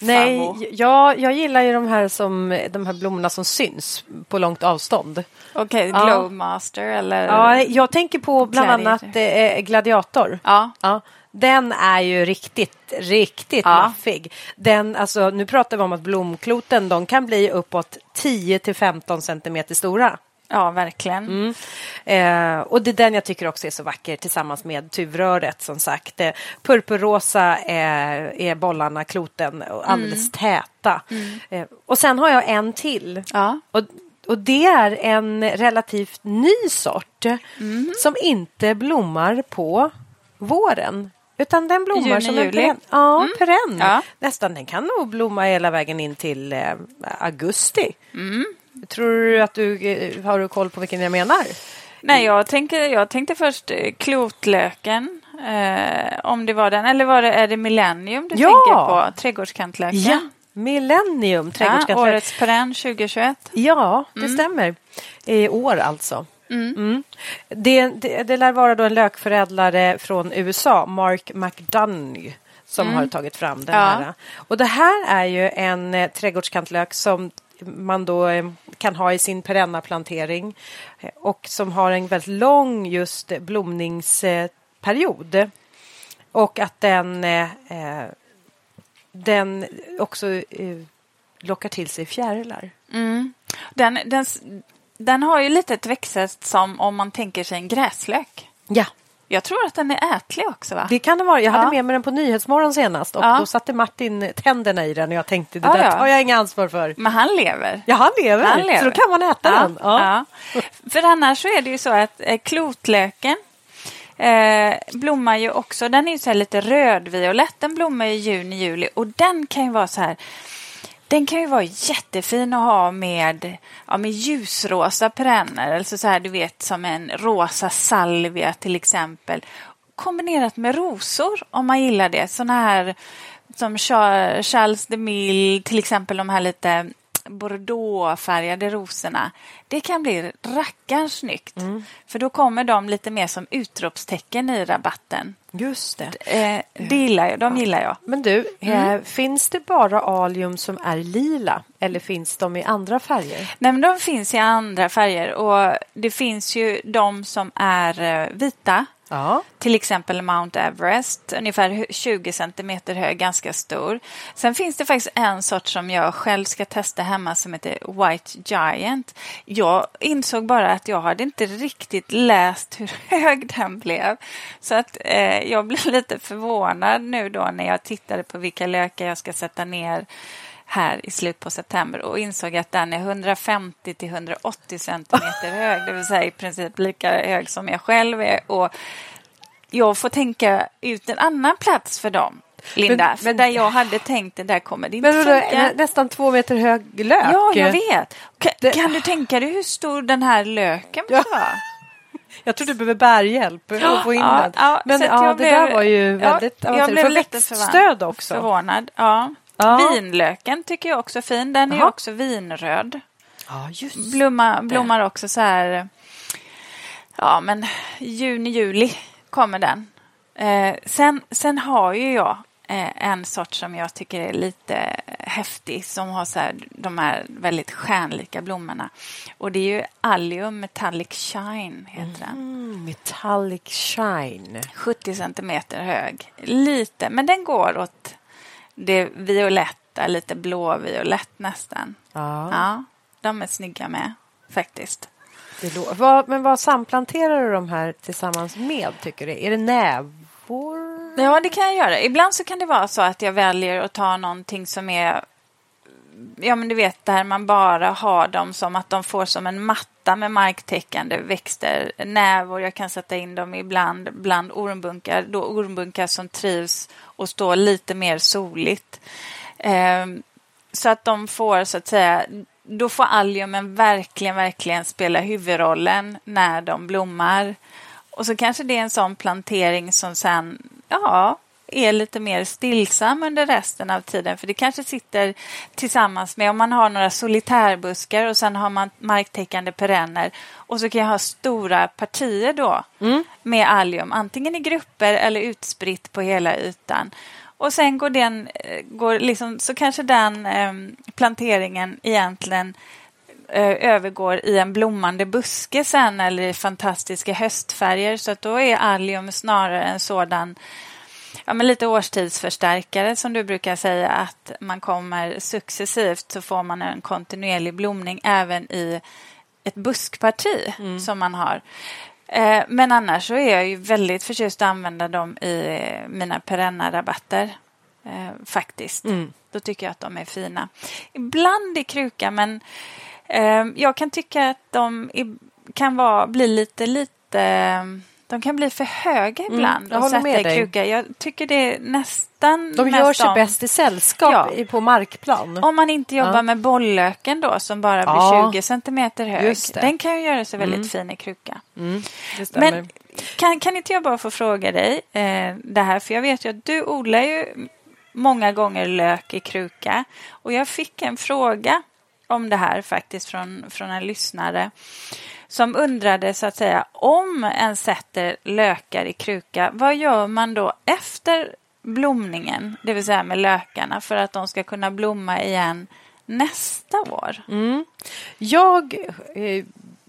Nej, jag, jag gillar ju de här, som, de här blommorna som syns på långt avstånd. Okej, Ja. Glowmaster eller? Ja, jag tänker på bland Gladiator. annat eh, Gladiator. Ja. Ja, den är ju riktigt, riktigt Ja. maffig. Den, alltså, nu pratar vi om att blomkloten de kan bli uppåt 10 till 15 centimeter stora. Ja, verkligen. Mm. Eh, och det är den jag tycker också är så vacker tillsammans med tuvröret som sagt. Eh, purpurrosa är, är bollarna, kloten, och alldeles täta. Eh, och sen har jag en till. Ja. Och, och det är en relativt ny sort Mm. som inte blommar på våren. Utan den blommar Juni, som en juli. perenn. Ja, perenn. Ja. Nästan. Den kan nog blomma hela vägen in till eh, augusti. Mm. Tror du att du eh, har du koll på vilken jag menar? Nej, jag, tänker, jag tänkte först eh, klotlöken. Eh, om det var den. Eller var det, är det Millennium du Ja. tänker på? Trädgårdskantläken? Millennium Ja, trädgårdskantläck. årets perenn 2021. Ja, det stämmer. I år alltså. Mm. Det, det, det lär vara då en lökförädlare från USA, Mark McDonough som har tagit fram den Ja. här. Och det här är ju en eh, trädgårdskantlök som man då eh, kan ha i sin perenna plantering eh, och som har en väldigt lång just blomningsperiod. Och att den, eh, den också lockar till sig fjärilar. Mm. Den, den, den har ju lite ett växtsätt som om man tänker sig en gräslök. Ja, Jag tror att den är ätlig också va? det kan det vara. Jag hade Ja. med mig den på Nyhetsmorgon senast och Ja. då satte Martin tänderna i den och jag tänkte det Ja, där tar jag inga ansvar för. Men han lever. Ja, han lever, Han lever. så då kan man äta den. För annars så är det ju så att eh, klotlöken eh, blommar ju också. Den är ju så lite rödviolett. Den blommar i juni, juli och den kan ju vara så här den kan ju vara jättefin att ha med, ja, med ljusrosa perenner. Alltså så här, du vet, som en rosa salvia till exempel. Kombinerat med rosor om man gillar det. Såna här som Charles de Mille, till exempel de här lite bordeauxfärgade rosorna. Det kan bli rackarns snyggt. För då kommer de lite mer som utropstecken i rabatten. Just det. Eh, det gillar jag, de gillar jag. Men du, Mm. eh, finns det bara alium som är lila eller finns de i andra färger? Nej, men de finns i andra färger och det finns ju de som är eh, vita. Ja. Till exempel Mount Everest, ungefär 20 centimeter hög, ganska stor. Sen finns det faktiskt en sort som jag själv ska testa hemma som heter White Giant. Jag insåg bara att jag hade inte riktigt läst hur hög den blev. Så att eh, jag blev lite förvånad nu då när jag tittade på vilka lökar jag ska sätta ner här i slutet på september och insåg att den är 150 till 180 centimeter hög, det vill säga i princip lika hög som jag själv är. Och jag får tänka ut en annan plats för dem, Linda. Men- för men- där jag hade tänkt det där kommer det inte Men funka. nä- nästan två meter hög lök? Ja, jag vet. Kan, Det- kan du tänka dig hur stor den här löken måste vara? Jag tror du behöver bärhjälp att få in Ja, den. ja, Men ja, jag det blev- där var ju ja, väldigt jag avancerat. blev lite växtstöd också. Förvånad. Ja. Ja. Vinlöken tycker jag också är fin. Den är ju Jaha. också vinröd. Ja, just Blomma, blommar också så här... Ja, men juni, juli kommer den. Eh, sen, sen har ju jag eh, en sort som jag tycker är lite häftig som har så här, de här väldigt stjärnlika blommorna. Och det är ju Allium Metallic Shine heter den. Mm, metallic shine. 70 centimeter hög. Lite, men den går åt det violetta, lite blåviolett nästan. Ja. Ja, de är snygga med faktiskt. Vad, men vad samplanterar du de här tillsammans med, tycker du? Är det nävor? Ja, det kan jag göra. Ibland så kan det vara så att jag väljer att ta någonting som är Ja, men du vet där man bara har dem som att de får som en matta med marktäckande växter, nävor. Jag kan sätta in dem ibland bland ormbunkar, då ormbunkar som trivs och står lite mer soligt. Eh, så att de får så att säga, då får alliumen verkligen, verkligen spela huvudrollen när de blommar. Och så kanske det är en sån plantering som sen, ja, är lite mer stillsam under resten av tiden. För det kanske sitter tillsammans med om man har några solitärbuskar och sen har man marktäckande perenner. Och så kan jag ha stora partier då med allium, antingen i grupper eller utspritt på hela ytan. Och sen går den, eh, går liksom, så kanske den eh, planteringen egentligen eh, övergår i en blommande buske sen eller i fantastiska höstfärger. Så att då är allium snarare en sådan ja, men lite årstidsförstärkare som du brukar säga att man kommer successivt så får man en kontinuerlig blomning även i ett buskparti som man har. Eh, Men annars så är jag ju väldigt förtjust att använda dem i mina perenna-rabatter. Eh, faktiskt. Då tycker jag att de är fina. Ibland i kruka, men eh, jag kan tycka att de i, kan vara, bli lite, lite... De kan bli för höga ibland jag att håller sätta med i kruka. Jag tycker det är nästan De gör sig om- bäst i sällskap Ja. på markplan. om man inte jobbar Ja. med bolllöken då som bara blir Ja. 20 centimeter hög. Den kan ju göra sig väldigt fin i kruka. Mm. Men kan, kan inte jag bara få fråga dig eh, det här? För jag vet ju att du odlar ju många gånger lök i kruka. Och jag fick en fråga om det här faktiskt från, från en lyssnare som undrade så att säga om en sätter lökar i kruka, vad gör man då efter blomningen, det vill säga med lökarna, för att de ska kunna blomma igen nästa år? Mm. Jag, eh,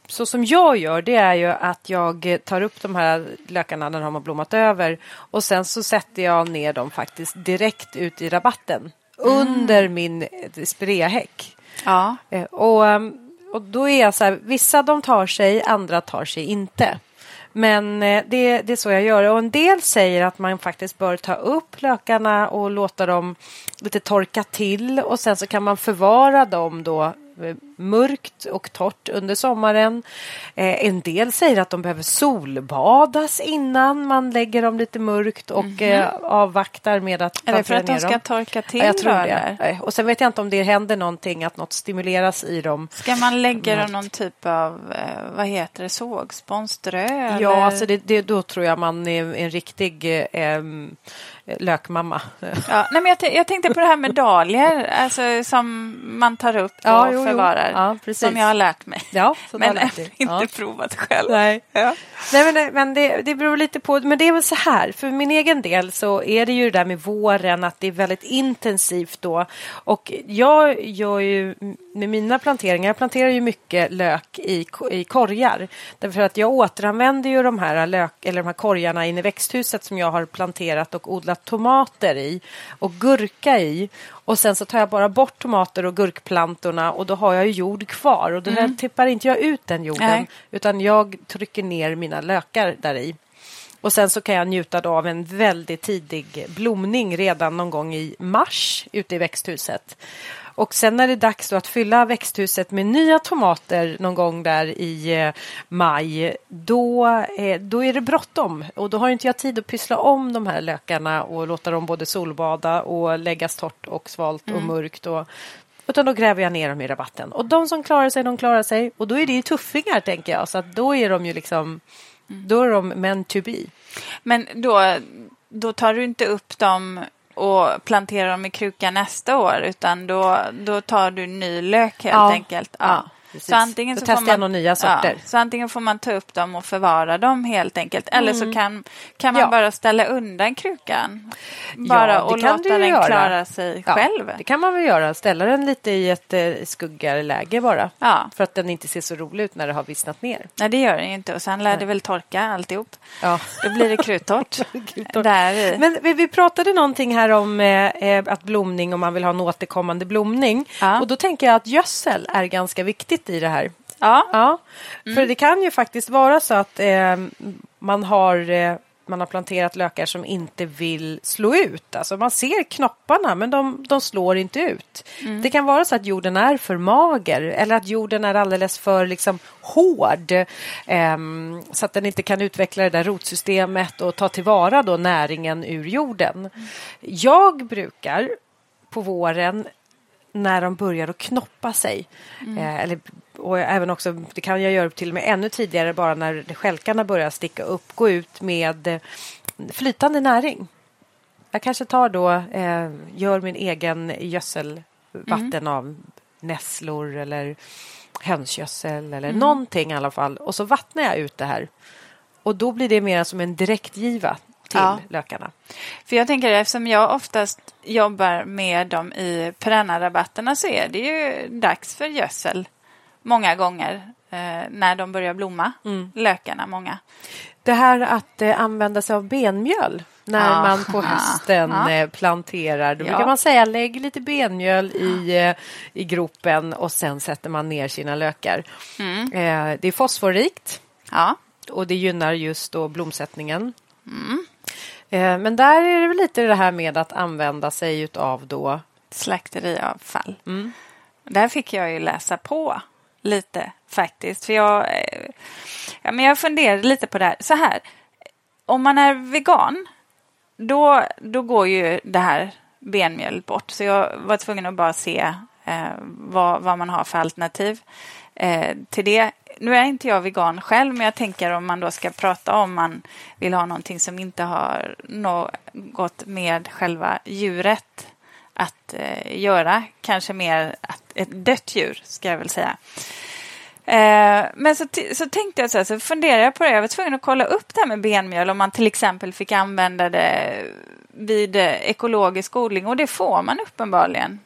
så som jag gör, det är ju att jag tar upp de här lökarna när de har blommat över och sen så sätter jag ner dem faktiskt direkt ut i rabatten under min spreahäck. Ja. Eh, Och, ehm, och då är jag så här, vissa de tar sig, andra tar sig inte. Men eh, det, det är så jag gör. Och en del säger att man faktiskt bör ta upp lökarna och låta dem lite torka till och sen så kan man förvara dem då mörkt och torrt under sommaren. Eh, en del säger att de behöver solbadas innan man lägger dem lite mörkt och eh, avvaktar med att. Är det för att de ska dem. torka till Ja, jag tror det. eller? Eh, Och sen vet jag inte om det händer någonting, att något stimuleras i dem. Ska man lägga dem någon typ av, eh, vad heter det, sågspån, strö? eller? Ja, alltså det, det, då tror jag man är en riktig eh, lökmamma. Ja, nej, men jag, t- jag tänkte på det här med dahlior, alltså som man tar upp och Ja, jo, jo. förvarar. Ja, precis. som jag har lärt mig. Ja, men inte Ja. provat själv. Nej. Ja. Nej, men, men det, det beror lite på. Men det är väl så här, för min egen del så är det ju det där med våren, att det är väldigt intensivt då. Och jag gör ju med mina planteringar, jag planterar ju mycket lök i, i korgar. Därför att jag återanvänder ju de här, lök, eller de här korgarna inne i växthuset som jag har planterat och odlat tomater i och gurka i. Och sen så tar jag bara bort tomater och gurkplantorna och då har jag ju jord kvar. Och då här tippar inte jag ut den jorden Nej. utan jag trycker ner mina lökar där i. Och sen så kan jag njuta av en väldigt tidig blomning redan någon gång i mars ute i växthuset. Och sen när det är dags då att fylla växthuset med nya tomater någon gång där i eh, maj, då, eh, då är det bråttom. Och då har inte jag tid att pyssla om de här lökarna och låta dem både solbada och läggas torrt och svalt och mörkt. Och, utan då gräver jag ner dem i rabatten. Och de som klarar sig, de klarar sig. Och då är det ju tuffingar, tänker jag. Så att då är de ju liksom... Då är de meant to be. Men då, då tar du inte upp dem och planterar dem i kruka nästa år utan då, då tar du ny lök helt Ja. enkelt. Ja. Precis. Så antingen så testar får jag man, några nya sorter. Ja, så antingen får man ta upp dem och förvara dem helt enkelt. Eller så kan, kan man Mm. Ja. bara ställa undan krukan. Bara Ja, och låta den göra. klara sig Ja, själv. Det kan man väl göra. Ställa den lite i ett eh, skuggigare läge bara. För att den inte ser så rolig ut när det har vissnat ner. Nej, det gör den ju inte. Och sen lär det väl torka alltihop. Ja. Då blir det kruttorrt. Där. Men vi, vi pratade någonting här om eh, eh, att blomning, om man vill ha en återkommande blomning. Och då tänker jag att gödsel är ganska viktigt i det här. Ja. Ja, Mm. för det kan ju faktiskt vara så att eh, man har eh, man har planterat lökar som inte vill slå ut. Alltså man ser knopparna men de, de slår inte ut. Mm. Det kan vara så att jorden är för mager eller att jorden är alldeles för liksom, hård. ehm, så att den inte kan utveckla det där rotsystemet och ta tillvara då näringen ur jorden. Jag brukar på våren när de börjar att knoppa sig. Eh, eller, och även också, det kan jag göra till och med ännu tidigare bara när skälkarna börjar sticka upp. Gå ut med eh, flytande näring. Jag kanske tar då, eh, gör min egen gödselvatten av nässlor eller hönsgödsel eller någonting i alla fall. Och så vattnar jag ut det här. Och då blir det mer som en direktgiva till Ja. lökarna. För jag tänker eftersom jag oftast jobbar med dem i perennarabatterna så är det ju dags för gödsel många gånger eh, när de börjar blomma, Mm. lökarna många. Det här att eh, använda sig av benmjöl när Ja. man på hösten Ja. eh, planterar. Då Ja. brukar man säga lägg lite benmjöl i, eh, i gropen och sen sätter man ner sina lökar. Mm. Eh, det är fosforrikt och det gynnar just då blomsättningen. Mm. Eh, men där är det väl lite det här med att använda sig av då slakteriavfall. Mm. Där fick jag ju läsa på lite faktiskt. För jag, eh, ja, men jag funderade lite på det här. Så här, om man är vegan, då, då går ju det här benmjöl bort. Så jag var tvungen att bara se eh, vad, vad man har för alternativ eh, till det. Nu är inte jag vegan själv, men jag tänker om man då ska prata om man vill ha någonting som inte har något med själva djuret att eh, göra. Kanske mer att, ett dött djur, ska jag väl säga. Eh, men så, så tänkte jag så här, så funderade jag på det. Jag var tvungen att kolla upp det här med benmjöl om man till exempel fick använda det vid eh, ekologisk odling och det får man uppenbarligen.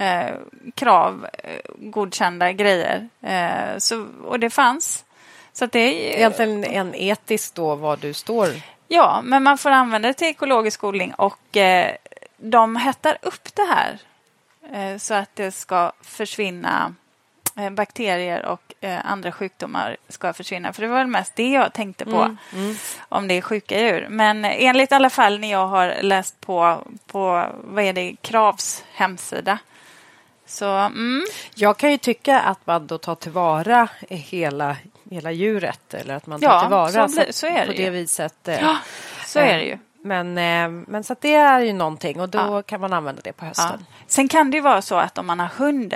Eh, krav, eh, godkända grejer. Eh, så, och det fanns. Så det är egentligen en etisk då var du står. Ja, men man får använda det till ekologisk odling och eh, de hettar upp det här eh, så att det ska försvinna eh, bakterier och andra sjukdomar ska försvinna. För det var väl mest det jag tänkte på om det är sjuka djur. Men enligt alla fall när jag har läst på på vad är det, Kravs hemsida. Så mm, Jag kan ju tycka att man då tar tillvara hela, hela djuret eller att man tar Ja, tillvara så blir- så är det på det ju. viset. eh, ja, så är det ju. Men, eh, men så det är ju någonting och då Ja. kan man använda det på Ja. hösten. Sen kan det ju vara så att om man har hund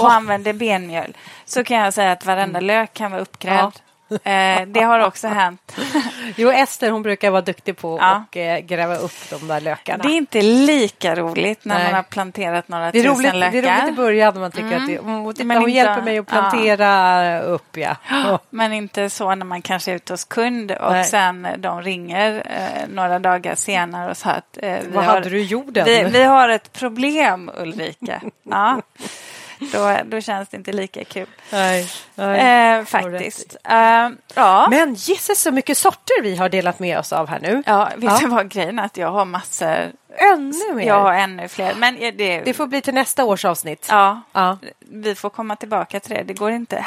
och använder benmjöl så kan jag säga att varenda lök kan vara uppgrävd. Eh, det har också hänt. Jo, Ester hon brukar vara duktig på Ja. att eh, gräva upp de där lökarna. Det är inte lika roligt när Nej. man har planterat några Det är, tusen roligt, det lökar. är roligt i början när man tycker att det, mm, titta, Men hon inte- hjälper mig att plantera upp. Ja. Men inte så när man kanske är ute hos kund och Nej. sen de ringer eh, några dagar senare och sa att eh, vi, Vad har, hade du i jorden? vi, vi har ett problem Ulrika. Ja. Då, då känns det inte lika kul. Nej, nej. Eh, faktiskt. Eh, ja. Men gisses så mycket sorter vi har delat med oss av här nu. Ja, vet Ja. du vad grejen är? Att jag har massor. Ännu mer. Jag har ännu fler. Men det, Det får bli till nästa års avsnitt. ja, Ja. vi får komma tillbaka till det. Det går inte.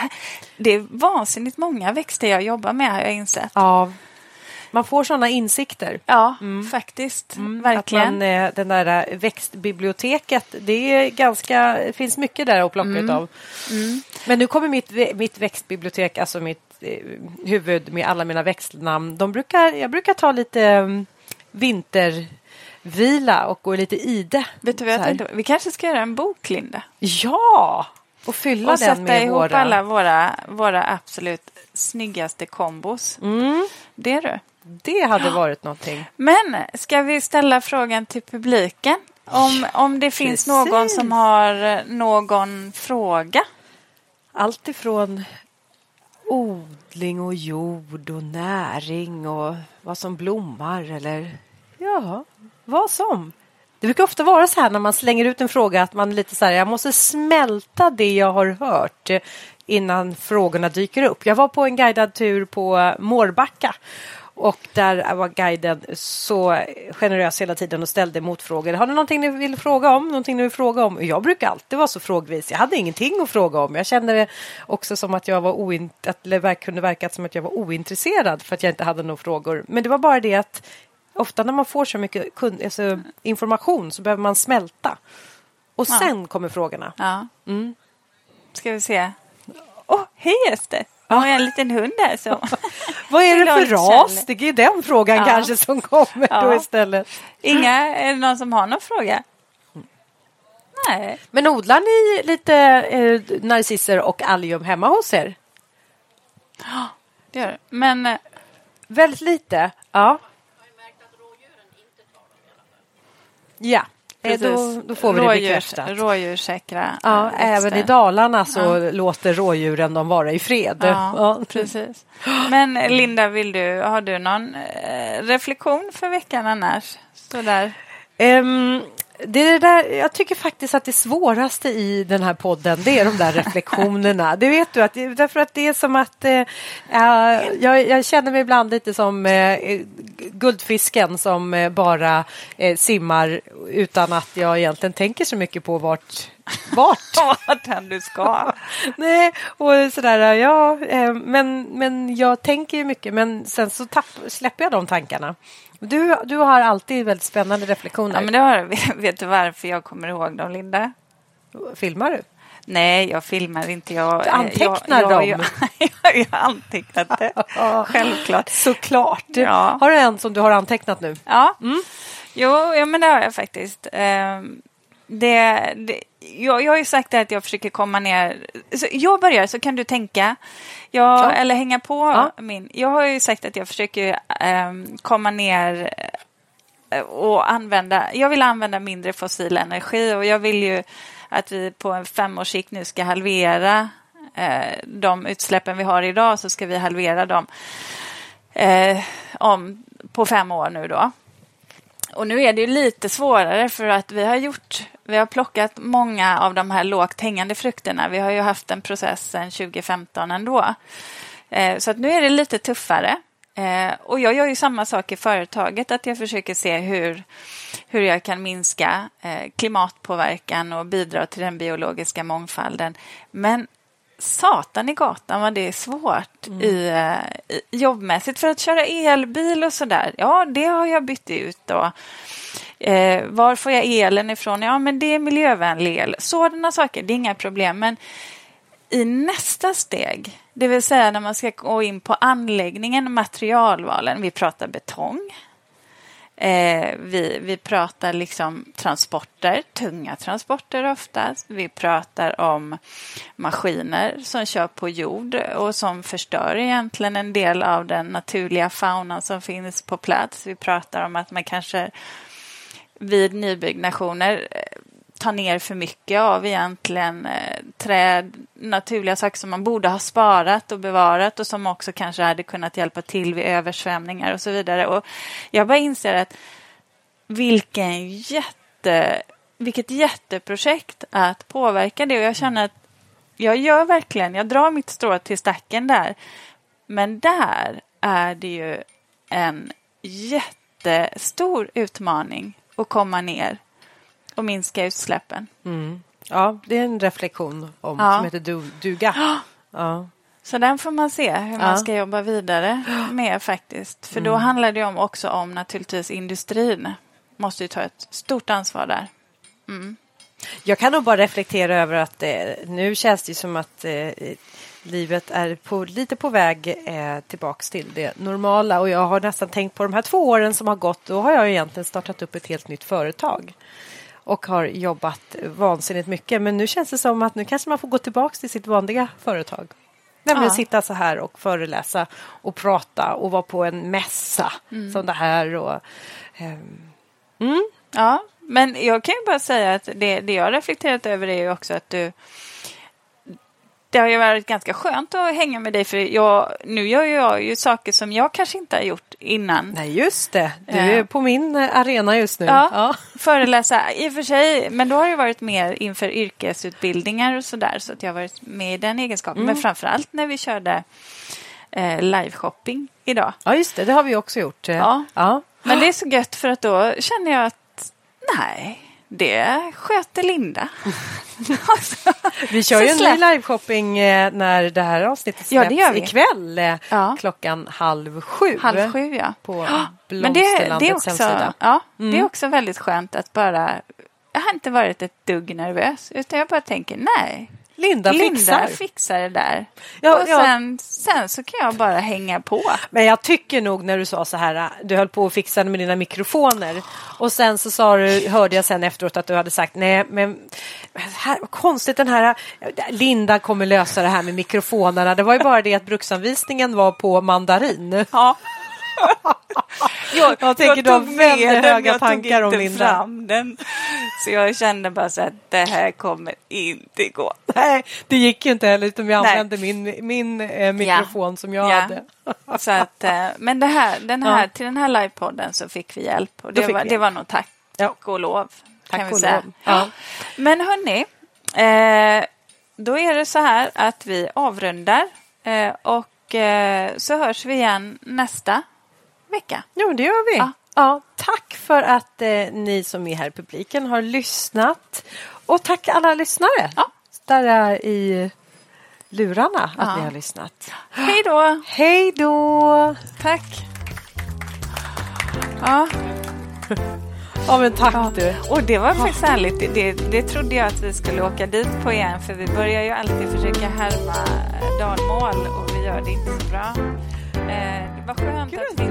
Det är vansinnigt många växter jag jobbar med har jag insett. ja. Man får sådana insikter. Ja, faktiskt. Mm, Verkligen. man, eh, den där eh, växtbiblioteket, det är ganska, det finns mycket där att plocka Mm. utav. Men nu kommer mitt, mitt växtbibliotek, alltså mitt eh, huvud med alla mina växtnamn. De brukar, jag brukar ta lite um, vintervila och gå lite i det. Vet du vad jag tänkte? Vi kanske ska göra en bok, Linda. Ja! Och fylla Och den sätta med ihop våra... alla våra, våra absolut snyggaste kombos. Mm, Det är du. Det hade varit någonting. Men ska vi ställa frågan till publiken? Om, om det finns Precis. någon som har eh, någon fråga? allt ifrån odling och jord och näring och vad som blommar eller ja, vad som. Det brukar ofta vara så här när man slänger ut en fråga att man lite så här, jag måste smälta det jag har hört innan frågorna dyker upp. Jag var på en guidad tur på Mårbacka och där var guiden så generös hela tiden och ställde motfrågor. Har ni någonting ni vill fråga om? Någonting ni vill fråga om? Jag brukar alltid vara så frågvis. Jag hade ingenting att fråga om. Jag kände det också som att jag var oint att det kunde verka som att jag var ointresserad för att jag inte hade några frågor. Men det var bara det att ofta när man får så mycket kund, alltså, information så behöver man smälta. Och Ja. sen kommer frågorna. Ja. Mm. Ska vi se. Åh, hej Ester! Jag har en liten hund här. Så. Vad är det för ras? Det är den frågan Ja. kanske som kommer Ja. då istället. Inga, är det någon som har någon fråga? Nej. Men odlar ni lite eh, narcisser och allium hemma hos er? Det gör det. Men eh, Väldigt lite? Ja. Ja, då, precis. då får vi det Rådjurs- bekräftat. Rådjurssäkra Ja, eh, även i. Dalarna så låter rådjuren dem vara i fred. Ja, precis. Men eh, Linda, vill du, har du någon eh, reflektion för veckan annars? Så där. Det är det där, jag tycker faktiskt att det svåraste i den här podden det är de där reflektionerna. Det vet du, att, därför att det är som att eh, eh, jag, jag känner mig ibland lite som eh, guldfisken som eh, bara eh, simmar utan att jag egentligen tänker så mycket på vart, vart Vart än du ska. Nej, och sådär, ja, eh, men, men jag tänker ju mycket, men sen så tapp, släpper jag de tankarna. Du, du har alltid väldigt spännande reflektioner. Ja, men det har, vet du varför jag kommer ihåg dem, Linda? Filmar du? Nej, jag filmar inte. Jag, Du antecknar jag, jag, dem. Jag, jag, har antecknat det. Självklart. Såklart. Ja. Har du en som du har antecknat nu? Ja, jo, ja, men det har jag faktiskt. Ehm, det, det, jag, jag har ju sagt att jag försöker komma ner. Så jag börjar så kan du tänka. Jag, Ja. Eller hänga på Ja. min. Jag har ju sagt att jag försöker ehm, komma ner eh, och använda. Jag vill använda mindre fossil energi och jag vill ju att vi på en femårssikt nu ska halvera eh, de utsläppen vi har idag så ska vi halvera dem eh, om, på fem år nu då. Och nu är det ju lite svårare för att vi har gjort, vi har plockat många av de här lågt hängande frukterna. Vi har ju haft en process sedan 2015 ändå. Eh, så att nu är det lite tuffare. Eh, och jag gör ju samma sak i företaget, att jag försöker se hur, hur jag kan minska eh, klimatpåverkan och bidra till den biologiska mångfalden. Men satan i gatan vad det är svårt i, eh, i jobbmässigt. För att köra elbil och sådär, ja det har jag bytt ut. Och, eh, var får jag elen ifrån? Ja men det är miljövänlig el. Sådana saker, det är inga problem. Men i nästa steg, det vill säga när man ska gå in på anläggningen, materialvalen, vi pratar betong. Eh, vi, vi pratar liksom transporter, tunga transporter oftast. Vi pratar om maskiner som kör på jord och som förstör egentligen en del av den naturliga faunan som finns på plats. Vi pratar om att man kanske vid nybyggnationer eh, ta tar ner för mycket av egentligen eh, träd, naturliga saker som man borde ha sparat och bevarat och som också kanske hade kunnat hjälpa till vid översvämningar och så vidare. Och jag bara inser att vilken jätte, vilket jätteprojekt att påverka det och jag känner att jag gör verkligen, jag drar mitt strå till stacken där. Men där är det ju en jättestor utmaning att komma ner och minska utsläppen. Mm. Ja, det är en reflektion om, Ja. som heter du, duga. Ja. Så den får man se hur man ska jobba vidare med faktiskt. För då handlar det om också om naturligtvis industrin. Måste ju ta ett stort ansvar där. Jag kan nog bara reflektera över att eh, nu känns det som att eh, livet är på, lite på väg eh, tillbaks till det normala och jag har nästan tänkt på de här två åren som har gått. Då har jag egentligen startat upp ett helt nytt företag och har jobbat vansinnigt mycket. Men nu känns det som att nu kanske man får gå tillbaks till sitt vanliga företag. Nämligen Ja. sitta så här och föreläsa och prata och vara på en mässa som det här. Och, ehm, mm. Ja, men jag kan ju bara säga att det, det jag reflekterat över är ju också att du det har ju varit ganska skönt att hänga med dig för jag, nu gör jag ju saker som jag kanske inte har gjort innan. Nej, just det. Du Ja. är på min eh, arena just nu. Ja, föreläsa i och för sig, men då har det varit mer inför yrkesutbildningar och sådär så att jag har varit med i den egenskapen. Men framförallt när vi körde eh, live-shopping idag. ja, just det. Det har vi också gjort. Eh, Ja. ja. Men det är så gött för att då känner jag att nej, det sköter Linda. Alltså, Vi kör ju en ny liveshopping eh, när det här avsnittet Ja, släpps det gör vi. ikväll eh, Ja. klockan halv sju. Halv sju, ja. På Men det, det, är också, hemsida. ja, det är också väldigt skönt att bara... Jag har inte varit ett dugg nervös, utan jag bara tänker nej. Linda, Linda fixar. fixar det där. Ja, och ja. sen, sen så kan jag bara hänga på. Men jag tycker nog när du sa så här, du höll på att fixa med dina mikrofoner och sen så sa du, hörde jag sen efteråt att du hade sagt nej men här, konstigt den här, Linda kommer lösa det här med mikrofonerna. Det var ju bara det att bruksanvisningen var på mandarin. Ja. jag, Jag tänker du har väldigt höga jag tankar tog om inte Linda. fram den. Så jag kände bara så att det här kommer inte gå. Nej, det gick ju inte heller utan jag Nej. använde min, min eh, mikrofon som jag Ja. hade. Så att, eh, men det här, den här, Ja. till den här livepodden så fick vi hjälp. Och det, var, vi det var nog tack Ja. och lov. Tack kan vi säga. Ja. Men hörni, eh, då är det så här att vi avrundar eh, och eh, så hörs vi igen nästa vecka. Jo, det gör vi. Ja. Ja. tack för att eh, ni som är här i publiken har lyssnat. Och tack alla lyssnare Ja. där är i lurarna att Ja. ni har lyssnat. Hej då! Hej då! Tack! Ja, Ja, men tack du. och det var faktiskt härligt. Det, det, det trodde jag att vi skulle åka dit på igen för vi börjar ju alltid försöka härma dalmål och vi gör det inte så bra. Eh, det var skönt Gud, att vi